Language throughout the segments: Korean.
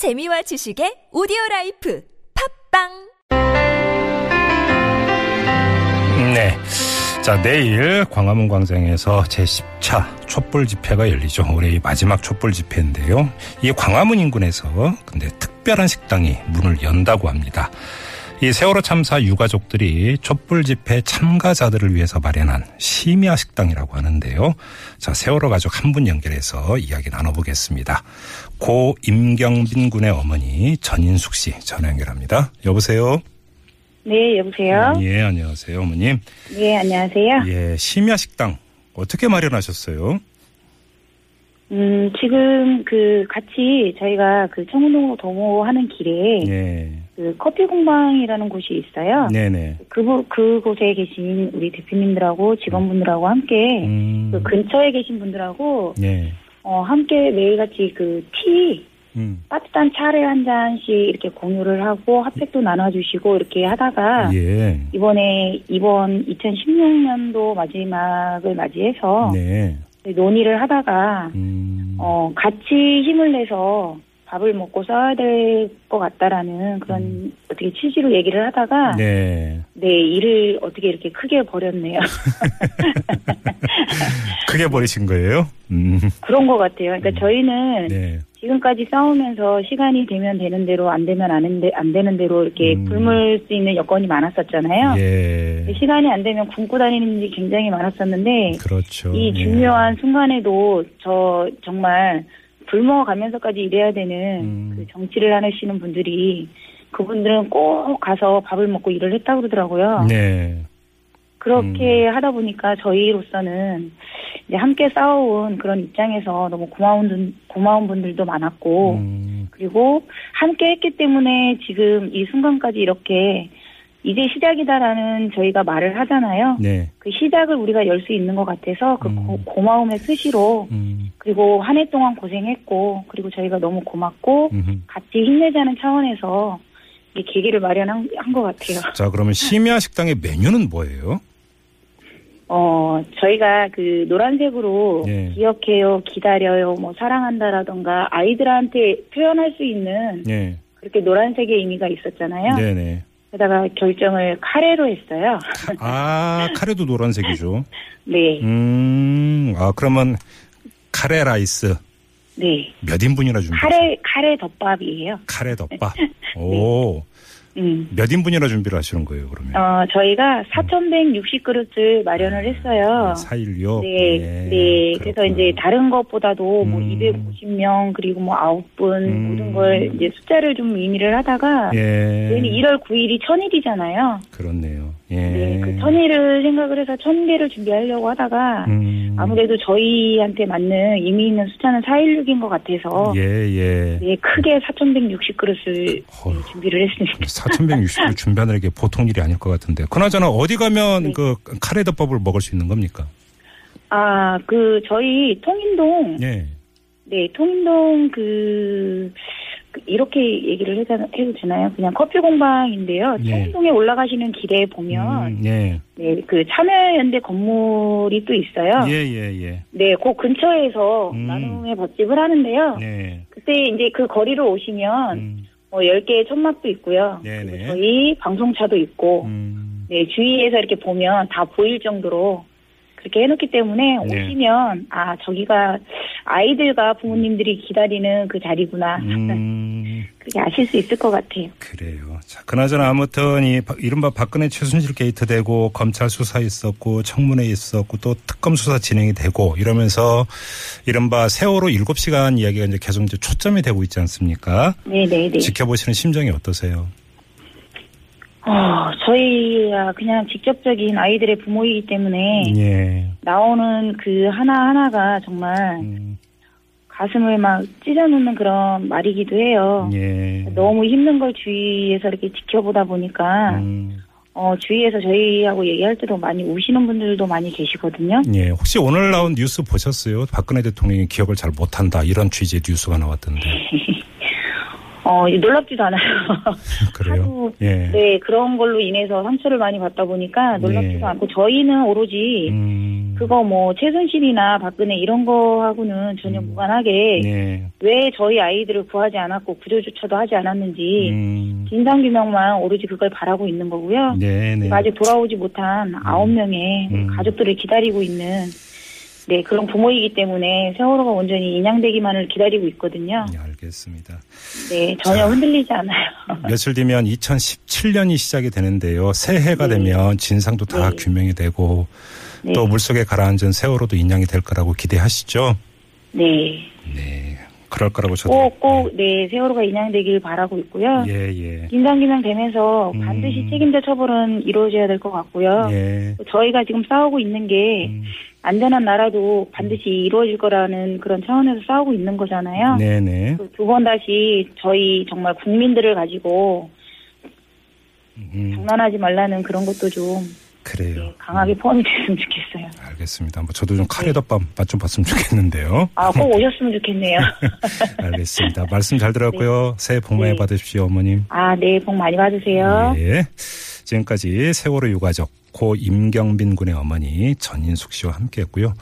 재미와 지식의 오디오 life 팟빵 네. 자, 내일 광화문 광장에서 제10차 촛불 집회가 열리죠. 올해 마지막 촛불 집회인데요. 이 광화문 인근에서 근데 특별한 식당이 문을 연다고 합니다. 이 세월호 참사 유가족들이 촛불 집회 참가자들을 위해서 마련한 심야 식당이라고 하는데요. 자, 세월호 가족 한 분 연결해서 이야기 나눠보겠습니다. 고 임경빈 군의 어머니 전인숙 씨 전화 연결합니다. 여보세요? 네, 여보세요? 예, 안녕하세요, 어머님. 네, 안녕하세요. 예, 심야 식당 어떻게 마련하셨어요? 음, 지금 그 같이 저희가 그 청운동으로 도모하는 길에 예, 그 커피 공방이라는 곳이 있어요. 네네. 그, 그곳에 계신 우리 대표님들하고 직원분들하고 함께 음, 그 근처에 계신 분들하고 예, 어, 함께 매일같이 그 티, 음, 따뜻한 차를 한 잔씩 이렇게 공유를 하고 핫팩도 나눠주시고 이렇게 하다가 예, 이번에 이번 2016년도 마지막을 맞이해서 네, 논의를 하다가 음, 어, 같이 힘을 내서 밥을 먹고 싸워야 될 것 같다라는 그런 어떻게 취지로 얘기를 하다가 네. 네. 일을 어떻게 이렇게 크게 버렸네요. 크게 버리신 거예요? 음, 그런 것 같아요. 그러니까 저희는 네, 지금까지 싸우면서 시간이 되면 되는 대로 안 되면 안, 되, 안 되는 대로 이렇게 음. 굶을 수 있는 여건이 많았었잖아요. 예, 시간이 안 되면 굶고 다니는 일이 굉장히 많았었는데 그렇죠. 이 예. 중요한 순간에도 저 정말 굶어가면서까지 일해야 되는 음. 그 정치를 하시는 분들이 그분들은 꼭 가서 밥을 먹고 일을 했다고 그러더라고요. 네, 그렇게 하다 보니까 저희로서는 이제 함께 싸워온 그런 입장에서 너무 고마운 분- 고마운 분들도 많았고 음, 그리고 함께 했기 때문에 지금 이 순간까지 이렇게 이제 시작이다라는 저희가 말을 하잖아요. 네, 그 시작을 우리가 열 수 있는 것 같아서 그 음. 고, 고마움의 스시로 음, 그리고 한 해 동안 고생했고 그리고 저희가 너무 고맙고 음. 같이 힘내자는 차원에서 이 계기를 마련한 한것 같아요. 자, 그러면 심야 식당의 메뉴는 뭐예요? 어 저희가 그 노란색으로 예. 기억해요, 기다려요, 뭐 사랑한다라던가 아이들한테 표현할 수 있는 예, 그렇게 노란색의 의미가 있었잖아요. 네, 네. 게다가 결정을 카레로 했어요. 아, 카레도 노란색이죠. 네, 음, 아, 그러면 카레 라이스 네. 몇 인분이나 준비하세요? 카레 카레 덮밥이에요. 카레 덮밥. 오, 음. 몇 인분이나 준비를 하시는 거예요, 그러면? 어, 저희가 4,160그릇을 마련을 했어요. 416. 네, 네. 그래서 이제 다른 것보다도 뭐 음. 250명 그리고 뭐 9분 음. 모든 걸 이제 숫자를 좀 의미를 하다가 예. 저희는 1월 9일이 천일이잖아요. 그렇네요. 예. 네, 그 천일을 생각을 해서 천 개를 준비하려고 하다가 음. 아무래도 저희한테 맞는 의미 있는 숫자는 416인 것 같아서 예, 예. 네, 크게 4,160그릇을 어휴. 준비를 했습니다. 4,160을 준비하는 게 보통 일이 아닐 것 같은데. 그나저나 어디 가면 네. 그 카레 덮밥을 먹을 수 있는 겁니까? 아, 그 저희 통인동 예. 네, 통인동 그, 그 이렇게 얘기를 해도, 해도 되나요? 그냥 커피 공방인데요. 예. 통인동에 올라가시는 길에 보면 음, 예. 네, 그 참여연대 건물이 또 있어요. 예, 예, 예. 네, 그 근처에서 음. 나눔의 밥집을 하는데요. 네. 그때 이제 그 거리로 오시면 음, 뭐 10개의 천막도 있고요. 네네. 그리고 저희 방송차도 있고 음. 네, 주위에서 이렇게 보면 다 보일 정도로 그렇게 해놓기 때문에 네. 오시면 아 저기가 아이들과 부모님들이 기다리는 그 자리구나 음, 그렇게 아실 수 있을 것 같아요. 그래요. 자, 그나저나 아무튼 이 바- 이른바 박근혜 최순실 게이트 되고 검찰 수사 있었고 청문회 있었고 또 특검 수사 진행이 되고 이러면서 이른바 세월호 7시간 이야기가 이제 계속 이제 초점이 되고 있지 않습니까? 네 네 네. 지켜보시는 심정이 어떠세요? 어, 저희야 그냥 직접적인 아이들의 부모이기 때문에 예. 나오는 그 하나 하나가 정말 음, 가슴을 막 찢어놓는 그런 말이기도 해요. 예. 너무 힘든 걸 주위에서 이렇게 지켜보다 보니까 음, 어, 주위에서 저희하고 얘기할 때도 많이 우시는 분들도 많이 계시거든요. 예. 혹시 오늘 나온 뉴스 보셨어요? 박근혜 대통령이 기억을 잘 못한다 이런 취지의 뉴스가 나왔던데. 어, 놀랍지도 않아요. 그래요? 하도, 예. 네, 그런 걸로 인해서 상처를 많이 받다 보니까 놀랍지도 네. 않고 저희는 오로지 음, 그거 뭐 최순실이나 박근혜 이런 거하고는 전혀 무관하게 네. 왜 저희 아이들을 구하지 않았고 구조조차도 하지 않았는지 음. 진상규명만 오로지 그걸 바라고 있는 거고요. 네, 네. 아직 돌아오지 못한 아홉 명의 음. 가족들을 기다리고 있는 네 그런 부모이기 때문에 세월호가 온전히 인양되기만을 기다리고 있거든요. 네, 알겠습니다. 네 전혀 흔들리지 않아요. 며칠 뒤면 2017년이 시작이 되는데요. 새해가 네. 되면 진상도 다 네. 규명이 되고 네. 또 물속에 가라앉은 세월호도 인양이 될 거라고 기대하시죠? 네. 네. 그럴 거라고 저도. 꼭꼭 네 세월호가 인양되길 바라고 있고요. 예, 예. 진상규명 되면서 음. 반드시 책임자 처벌은 이루어져야 될 것 같고요. 예. 저희가 지금 싸우고 있는 게 음. 안전한 나라도 반드시 이루어질 거라는 그런 차원에서 싸우고 있는 거잖아요. 네네. 두 번 다시 저희 정말 국민들을 가지고 음, 장난하지 말라는 그런 것도 좀 그래요. 강하게 포함이 됐으면 좋겠어요. 알겠습니다. 뭐 저도 좀 카레덮밥 맛좀 봤으면 좋겠는데요. 아, 꼭 오셨으면 좋겠네요. 알겠습니다. 말씀 잘 들었고요. 새해 복 많이 네. 받으십시오, 어머님. 아, 네, 복 많이 받으세요. 예. 지금까지 세월호 유가족 고 임경빈 군의 어머니 전인숙 씨와 함께했고요.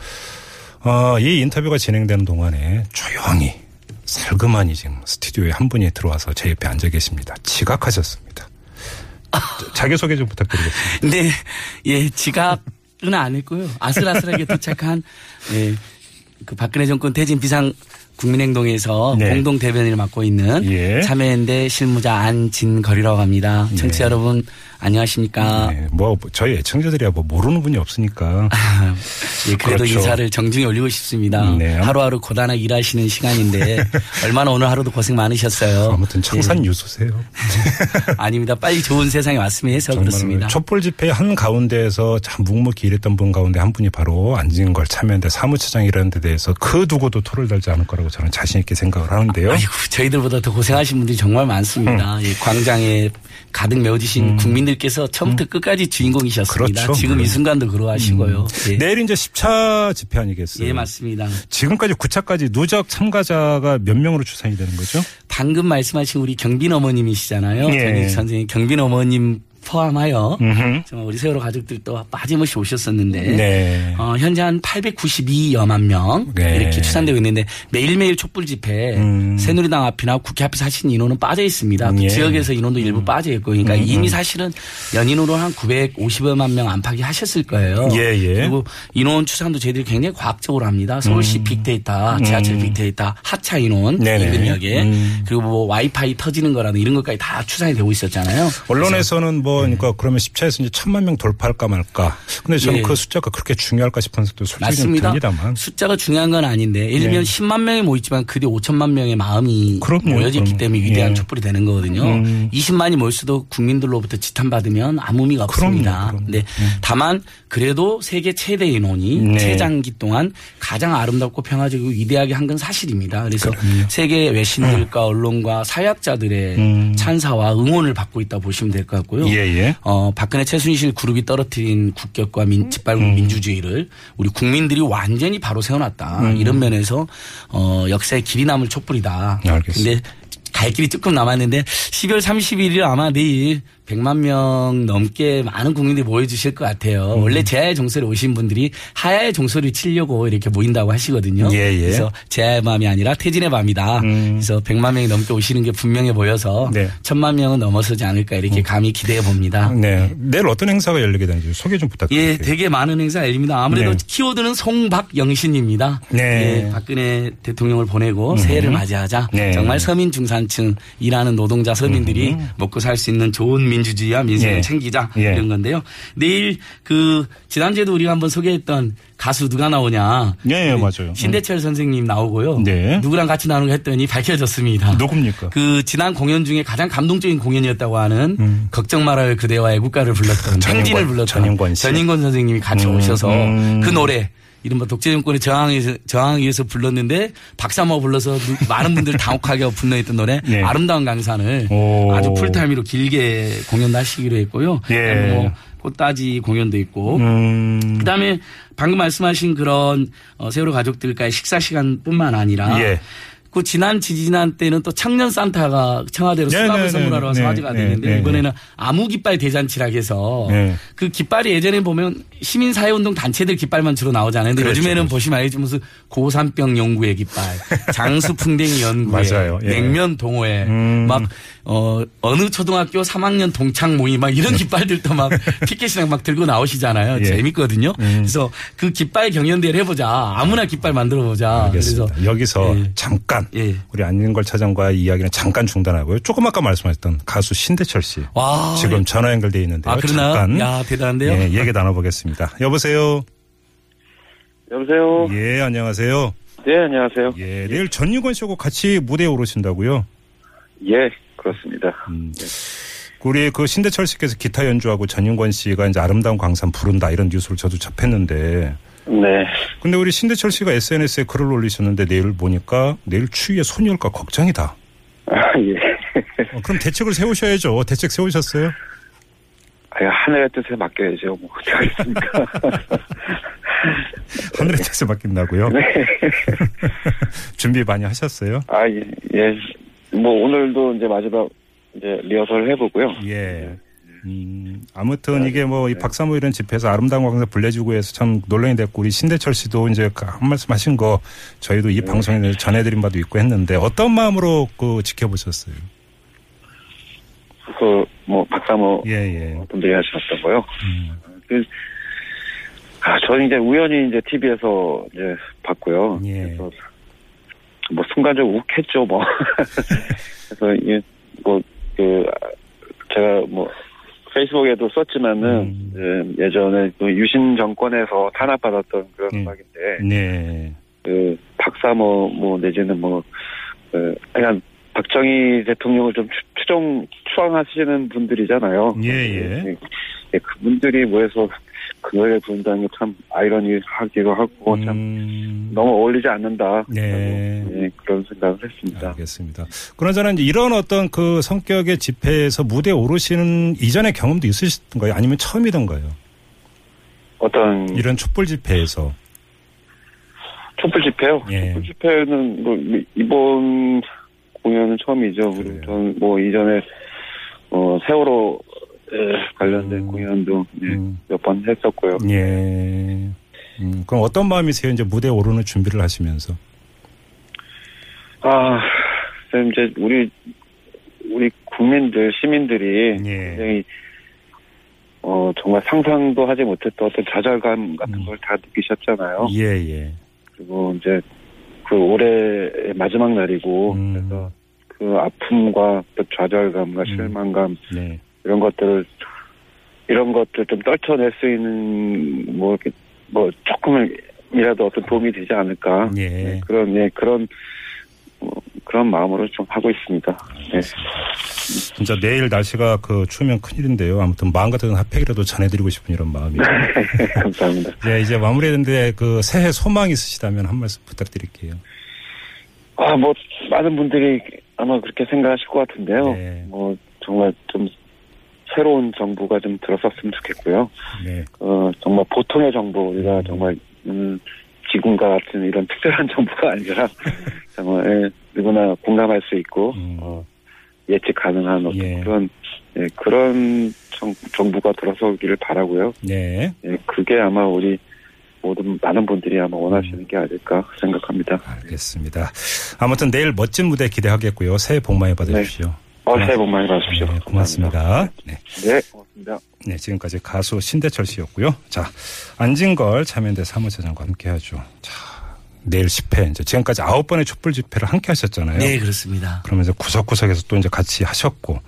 어, 이 인터뷰가 진행되는 동안에 조용히 살그만히 지금 스튜디오에 한 분이 들어와서 제 옆에 앉아 계십니다. 지각하셨습니다. 자기 소개 좀 부탁드리겠습니다. 네, 예, 지갑은 안 했고요. 아슬아슬하게 도착한, 예, 그 박근혜 정권 퇴진 비상 국민행동에서 네. 공동 대변인을 맡고 있는 예. 참여연대 실무자 안진거리라고 합니다. 청취자 여러분 안녕하십니까? 네, 뭐 저희 애청자들이야 뭐 모르는 분이 없으니까 예, 그래도 그렇죠. 인사를 정중히 올리고 싶습니다. 네. 하루하루 고단하게 일하시는 시간인데 얼마나 오늘 하루도 고생 많으셨어요. 아무튼 청산 예. 유수세요. 아닙니다. 빨리 좋은 세상이 왔으면 해서 그렇습니다. 촛불 집회 한 가운데에서 참 묵묵히 일했던 분 가운데 한 분이 바로 안진걸 참여연대 사무처장이라는 데 대해서 그 누구도 토를 달지 않을 거라고 저는 자신 있게 생각을 하는데요. 아이고, 저희들보다 더 고생하신 분들이 정말 많습니다. 음. 이 광장에 가득 메워주신 국민들께서 처음부터 끝까지 주인공이셨습니다. 그렇죠. 지금 이 물론. 순간도 그러하시고요. 예. 내일 이제 10차 집회 아니겠어요? 예, 맞습니다. 지금까지 9차까지 누적 참가자가 몇 명으로 추산이 되는 거죠? 방금 말씀하신 우리 경빈 어머님이시잖아요. 예. 선생님 경빈 어머님 포함하여 음흠. 정말 우리 세월호 가족들도 빠짐없이 오셨었는데 네. 어, 현재 한 892여만 명 네. 이렇게 추산되고 있는데 매일매일 촛불 집회 음. 새누리당 앞이나 국회 앞에서 하신 인원은 빠져 있습니다. 또 예. 지역에서 인원도 일부 빠져 있고 그러니까 음, 이미 사실은 연인으로 한 950여만 명 안팎이 하셨을 거예요. 예, 예. 그리고 인원 추산도 저희들이 굉장히 과학적으로 합니다. 서울시 빅데이터, 지하철 빅데이터, 하차 인원 음. 인근역에 음. 그리고 뭐 와이파이 터지는 거라든 이런 것까지 다 추산이 되고 있었잖아요. 언론에서는 뭐 그러니까 그러면 10차에서 이제 천만 명 돌파할까 말까. 근데 저는 예. 그 숫자가 그렇게 중요할까 싶은 생각도 솔직히 좀 맞습니다. 듭니다만. 숫자가 중요한 건 아닌데 예를 들면 네. 10만 명이 모이지만 그뒤 5천만 명의 마음이 그럼요, 모여졌기 그럼요. 때문에 위대한 예. 촛불이 되는 거거든요. 음. 20만이 모였어도 국민들로부터 지탄받으면 아무 의미가 없습니다. 그럼요. 근데 다만 그래도 세계 최대 인원이 네. 최장기 동안 가장 아름답고 평화적이고 위대하게 한 건 사실입니다. 그래서 그럼요. 세계 외신들과 언론과 사회학자들의 음. 찬사와 응원을 받고 있다 보시면 될 것 같고요. 예, 예. 어, 박근혜 최순실 그룹이 떨어뜨린 국격과 민, 짓밟은 음. 민주주의를 우리 국민들이 완전히 바로 세워놨다. 음. 이런 면에서 어, 역사의 길이 남을 촛불이다. 알겠습니다. 근데 갈 길이 조금 남았는데 12월 31일 아마 내일 100만 명 넘게 많은 국민들이 모여주실 것 같아요. 음. 원래 제하의 종소리 오신 분들이 하야의 종소리 치려고 이렇게 모인다고 하시거든요. 예, 예. 그래서 제하의 밤이 아니라 태진의 밤이다. 음. 그래서 100만 명이 넘게 오시는 게 분명해 보여서 네. 음. 1000만 명은 넘어서지 않을까 이렇게 감히 기대해 봅니다. 네. 내일 어떤 행사가 열리게 되는지 소개 좀 부탁드릴게요. 예, 되게 많은 행사 열립니다. 아무래도 네. 키워드는 송박영신입니다. 네. 예, 박근혜 대통령을 보내고 새해를 맞이하자. 네. 정말 서민 중산층 일하는 노동자 서민들이 먹고 살 수 있는 좋은 민주주의와 민생을 예. 챙기자 예. 이런 건데요. 내일 그 지난주에도 우리가 한번 소개했던 가수 누가 나오냐. 예, 예, 맞아요. 신대철 선생님 나오고요. 네. 누구랑 같이 나오는 거 했더니 밝혀졌습니다. 누굽니까? 그 지난 공연 중에 가장 감동적인 공연이었다고 하는 음. 걱정 말아요 그대와 애국가를 불렀던 행진을 불렀던 전인권 씨. 전인권 선생님이 같이 음, 오셔서 음. 그 노래 이른바 독재 정권의 저항에서 저항에 의해서 불렀는데 박사모 불러서 누- 많은 분들 당혹하게 불러했던 노래 네. 아름다운 강산을 오. 아주 풀타임으로 길게 공연도 하시기로 했고요. 예. 뭐 꽃다지 공연도 있고 음. 그다음에 방금 말씀하신 그런 어, 세월호 가족들과의 식사 시간뿐만 아니라 예. 그 지난 지지난 때는 또 청년 산타가 청와대로 네, 수갑을 네, 선물하러 와서 네, 화제가 네, 됐는데 네, 이번에는 아무 깃발 대잔치라 해서 네. 그 깃발이 예전에 보면 시민 사회 운동 단체들 깃발만 주로 나오잖아요. 근데 그렇죠, 요즘에는 그렇죠. 보시면 알지 무슨 고산병 연구회 깃발, 장수 풍뎅이 연구회, 맞아요. 예. 냉면 동호회, 음. 막 어, 어느 초등학교 3학년 동창 모임 막 이런 깃발들도 막 티켓이랑 막 들고 나오시잖아요. 예. 재밌거든요. 그래서 그 깃발 경연대회를 해보자. 아무나 깃발 만들어 보자. 알겠습니다. 그래서 여기서 예. 잠깐 예. 우리 안진걸 차장과의 이야기는 잠깐 중단하고요. 조금 아까 말씀하셨던 가수 신대철 씨 와. 지금 전화 연결돼 있는데요. 아, 그러나요? 잠깐 야, 대단한데요? 예, 얘기 나눠보겠습니다. 여보세요. 여보세요. 예, 안녕하세요. 네, 안녕하세요. 예, 내일 전유권 씨하고 같이 무대에 오르신다고요? 예, 그렇습니다. 음. 우리 그 신대철 씨께서 기타 연주하고 전윤권 씨가 이제 아름다운 광산 부른다 이런 뉴스를 저도 접했는데 네. 근데 우리 신대철 씨가 SNS에 글을 올리셨는데 내일 보니까 내일 추위에 손이 올까 걱정이다. 아, 예. 어, 그럼 대책을 세우셔야죠. 대책 세우셨어요? 아, 하늘의 뜻에 맡겨야죠. 뭐, 어떻게 하겠습니까? 하늘의 뜻에 맡긴다고요? 네. 준비 많이 하셨어요? 아, 예, 예. 뭐, 오늘도 이제 마지막, 이제, 리허설 해보고요. 예. 음, 아무튼 이게 뭐 이 박사모 이런 집회에서 아름다운 광산 불려주고 해서 참 논란이 됐고 우리 신대철 씨도 이제 그한 말씀 하신 거 저희도 이 방송에 전해드린 바도 있고 했는데 어떤 마음으로 그 지켜보셨어요? 그, 뭐, 박사모 예, 예. 분들이 하셨던 거요. 음, 그, 아, 저는 이제 우연히 이제 TV에서 이제 봤고요. 예. 그래서, 뭐, 순간적으로 욱했죠, 뭐. 그래서, 이게, 뭐, 그, 제가 뭐, 페이스북에도 썼지만은, 음. 이제 예전에 그 유신 정권에서 탄압받았던 그런 음. 음악인데, 네. 그, 박사모, 뭐, 내지는 뭐, 그, 그냥, 박정희 대통령을 좀 추- 추종, 추앙하시는 분들이잖아요. 예, 예. 예, 그분들이 뭐해서 그거에 부른다는 게 참 아이러니하기도 하고 참 음, 너무 어울리지 않는다. 네. 예, 그런 생각을 했습니다. 알겠습니다. 그나저나 이제 이런 어떤 그 성격의 집회에서 무대에 오르시는 이전의 경험도 있으셨던가요? 아니면 처음이던가요? 어떤 이런 촛불 집회에서. 촛불 집회요? 예. 촛불 집회는 뭐 이- 이번 공연은 처음이죠. 그리고 저는 뭐 이전에 어 세월호 관련된 음. 공연도 음. 몇번 했었고요. 예. 음, 그럼 어떤 마음이세요? 이제 무대에 오르는 준비를 하시면서. 아, 쌤, 이제 우리 우리 국민들 시민들이 예. 굉장히 어 정말 상상도 하지 못했던 어떤 좌절감 같은 음. 걸다 느끼셨잖아요. 예, 예. 그리고 이제 그 올해의 마지막 날이고 음. 그래서 그 아픔과 또 좌절감과 음. 실망감 네. 이런 것들을 이런 것들 좀 떨쳐낼 수 있는 뭐 이렇게 뭐 조금이라도 어떤 도움이 되지 않을까 예. 네, 그런 예 그런 뭐 그런 마음으로 좀 하고 있습니다. 네. 진짜 내일 날씨가 그 추우면 큰일인데요. 아무튼 마음 같은 핫팩이라도 전해드리고 싶은 이런 마음이에요. 감사합니다. 네, 이제 마무리했는데 그 새해 소망 있으시다면 한 말씀 부탁드릴게요. 아, 뭐, 많은 분들이 아마 그렇게 생각하실 것 같은데요. 네. 뭐, 정말 좀 새로운 정부가 좀 들어섰으면 좋겠고요. 네. 어, 정말 보통의 정부, 우리가 음. 정말, 음, 지금과 같은 이런 특별한 정부가 아니라, 정말, 예, 누구나 공감할 수 있고, 음. 어, 예측 가능한 어떤 예. 그런, 예, 그런 정, 정부가 들어서기를 바라고요. 네. 예, 그게 아마 우리 모든 많은 분들이 아마 원하시는 음. 게 아닐까 생각합니다. 알겠습니다. 아무튼 내일 멋진 무대 기대하겠고요. 새해 복 많이 받으십시오. 어, 새해 복 많이 받으십시오. 네, 고맙습니다. 네. 네, 고맙습니다. 네, 지금까지 가수 신대철 씨였고요. 자, 안진걸 참여연대 사무처장과 함께 하죠. 자, 내일 10회, 이제 지금까지 9번의 촛불 집회를 함께 하셨잖아요. 네, 그렇습니다. 그러면서 구석구석에서 또 이제 같이 하셨고,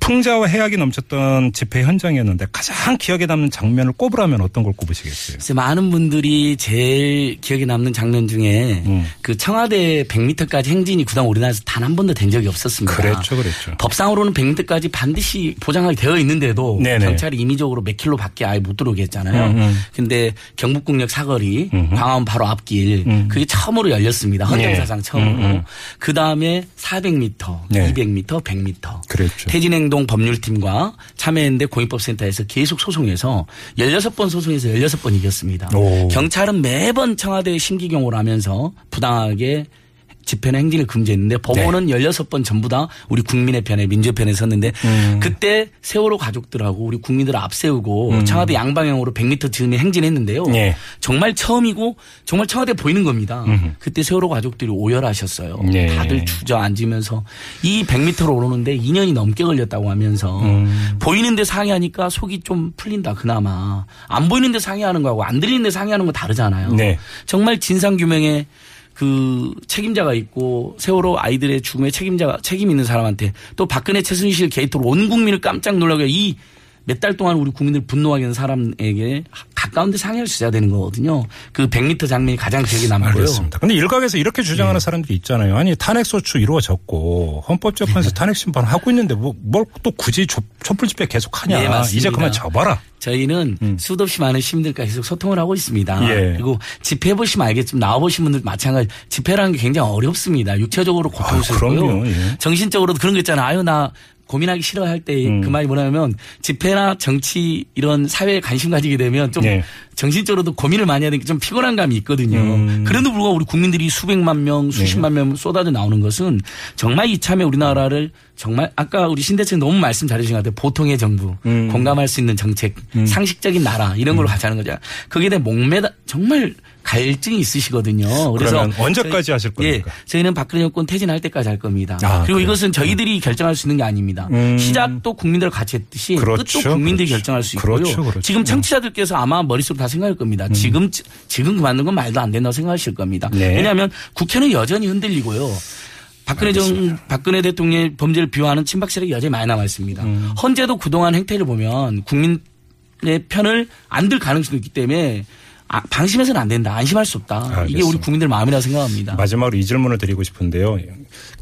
풍자와 해악이 넘쳤던 집회 현장이었는데 가장 기억에 남는 장면을 꼽으라면 어떤 걸 꼽으시겠어요? 많은 분들이 제일 기억에 남는 장면 중에 음. 그 청와대 100m까지 행진이 그다음 우리나라에서 단 한 번도 된 적이 없었습니다. 그랬죠, 그랬죠. 법상으로는 100m까지 반드시 보장하게 되어 있는데도 네네. 경찰이 임의적으로 몇 킬로밖에 아예 못 들어오게 했잖아요. 음, 음. 근데 경북국역 사거리 음흠. 광화문 바로 앞길 음. 그게 처음으로 열렸습니다. 헌정사상 예. 처음으로. 음, 음. 그 다음에 400m, 네. 200m, 100m. 그랬죠. 태진행동 법률팀과 참여연대 공익법센터에서 계속 소송해서 16번 소송해서 16번 이겼습니다. 오. 경찰은 매번 청와대에 심기경호를 하면서 부당하게 집회나 행진을 금지했는데 법원은 16번 전부 다 우리 국민의 편에 민주의 편에 섰는데 음. 그때 세월호 가족들하고 우리 국민들을 앞세우고 청와대 양방향으로 100m 즈음에 행진했는데요. 음. 예. 정말 처음이고 정말 청와대 보이는 겁니다. 그때 세월호 가족들이 오열하셨어요. 예. 다들 주저앉으면서 이 100m로 오르는데 2년이 넘게 걸렸다고 하면서 음. 보이는데 상의하니까 속이 좀 풀린다 그나마 안 보이는데 상의하는 거하고 안 들리는데 상의하는 거 다르잖아요. 네. 정말 진상 규명에 그 책임자가 있고 세월호 아이들의 죽음에 책임자가 책임 있는 사람한테 또 박근혜 최순실 게이트로 온 국민을 깜짝 놀라게 이 몇 달 동안 우리 국민들 분노하게 한 사람에게 가까운 데 상의할 수 있어야 되는 거거든요. 그 100m 장면이 가장 기억에 남고요. 알겠습니다. 근데 일각에서 이렇게 네. 주장하는 사람들이 있잖아요. 아니 탄핵 소추 이루어졌고 네. 헌법재판소 탄핵 심판 하고 있는데 뭐 뭘 또 굳이 촛- 촛불 집회 계속하냐? 네, 맞습니다. 이제 그만 접어라. 저희는 수도 없이 많은 시민들과 계속 소통을 하고 있습니다. 음. 예. 그리고 집회 보시면 알겠지만 나와보신 분들 마찬가지 집회라는 게 굉장히 어렵습니다. 육체적으로 고통스럽고요. 그럼요. 예. 정신적으로도 그런 거 있잖아요. 아유 나 고민하기 싫어할 때그 음. 말이 뭐냐면 집회나 정치 이런 사회에 관심 가지게 되면 좀 예. 정신적으로도 고민을 많이 해야 되니까 좀 피곤한 감이 있거든요. 음. 그래도 불구하고 우리 국민들이 수백만 명, 수십만 명 쏟아져 나오는 것은 정말 이참에 우리나라를 정말 아까 우리 신대책 너무 말씀 잘해주신 것 같아요. 보통의 정부, 음. 공감할 수 있는 정책, 상식적인 나라 이런 걸로 가자는 거죠. 거기에 대해 목매다 정말 갈증이 있으시거든요. 그래서 언제까지 저희- 하실 겁니까? 예, 저희는 박근혜 정권 퇴진할 때까지 할 겁니다. 아, 그리고 그래요? 이것은 저희들이 결정할 수 있는 게 아닙니다. 음. 시작도 국민들과 같이 했듯이 그렇죠, 끝도 국민들이 그렇죠. 결정할 수 있고요. 그렇죠, 그렇죠. 지금 청취자들께서 아마 머릿속으로 다 생각할 겁니다. 지금 지금 그만둔 건 말도 안 된다고 생각하실 겁니다. 네. 왜냐하면 국회는 여전히 흔들리고요. 박근혜 정, 박근혜 대통령의 범죄를 비호하는 친박 세력이 여전히 많이 남아 있습니다. 음. 헌재도 그동안 행태를 보면 국민의 편을 안 들 가능성도 있기 때문에 아, 방심해서는 안 된다. 안심할 수 없다. 이게 알겠습니다. 우리 국민들 마음이라고 생각합니다. 마지막으로 이 질문을 드리고 싶은데요.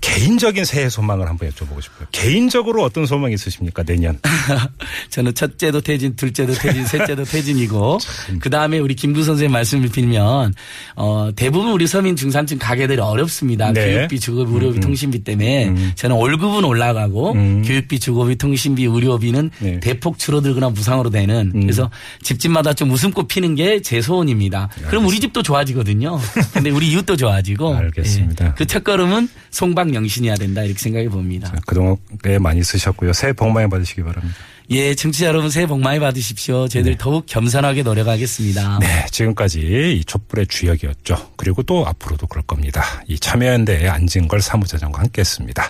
개인적인 새해 소망을 한번 여쭤보고 싶어요. 개인적으로 어떤 소망이 있으십니까 내년? 저는 첫째도 퇴진, 둘째도 퇴진, 셋째도 퇴진이고 그 다음에 우리 김구 선생님 말씀을 빌면 어, 대부분 우리 서민 중산층 가게들이 어렵습니다. 네. 교육비, 주거비, 의료비, 통신비 때문에 음. 저는 월급은 올라가고 음. 교육비, 주거비, 통신비, 의료비는 네. 대폭 줄어들거나 무상으로 되는 음. 그래서 집집마다 좀 웃음꽃 피는 게 제 소 원입니다. 그럼 우리 집도 좋아지거든요. 근데 우리 이웃도 좋아지고 알겠습니다. 그 첫걸음은 송방영신이어야 된다 이렇게 생각해 봅니다. 그동안 꽤 많이 쓰셨고요. 새해 복 많이 받으시기 바랍니다. 예, 청취자 여러분 새해 복 많이 받으십시오. 저희들 더욱 겸손하게 노력하겠습니다. 네, 지금까지 이 촛불의 주역이었죠. 그리고 또 앞으로도 그럴 겁니다. 이 참여연대의 안진걸 사무처장과 함께했습니다.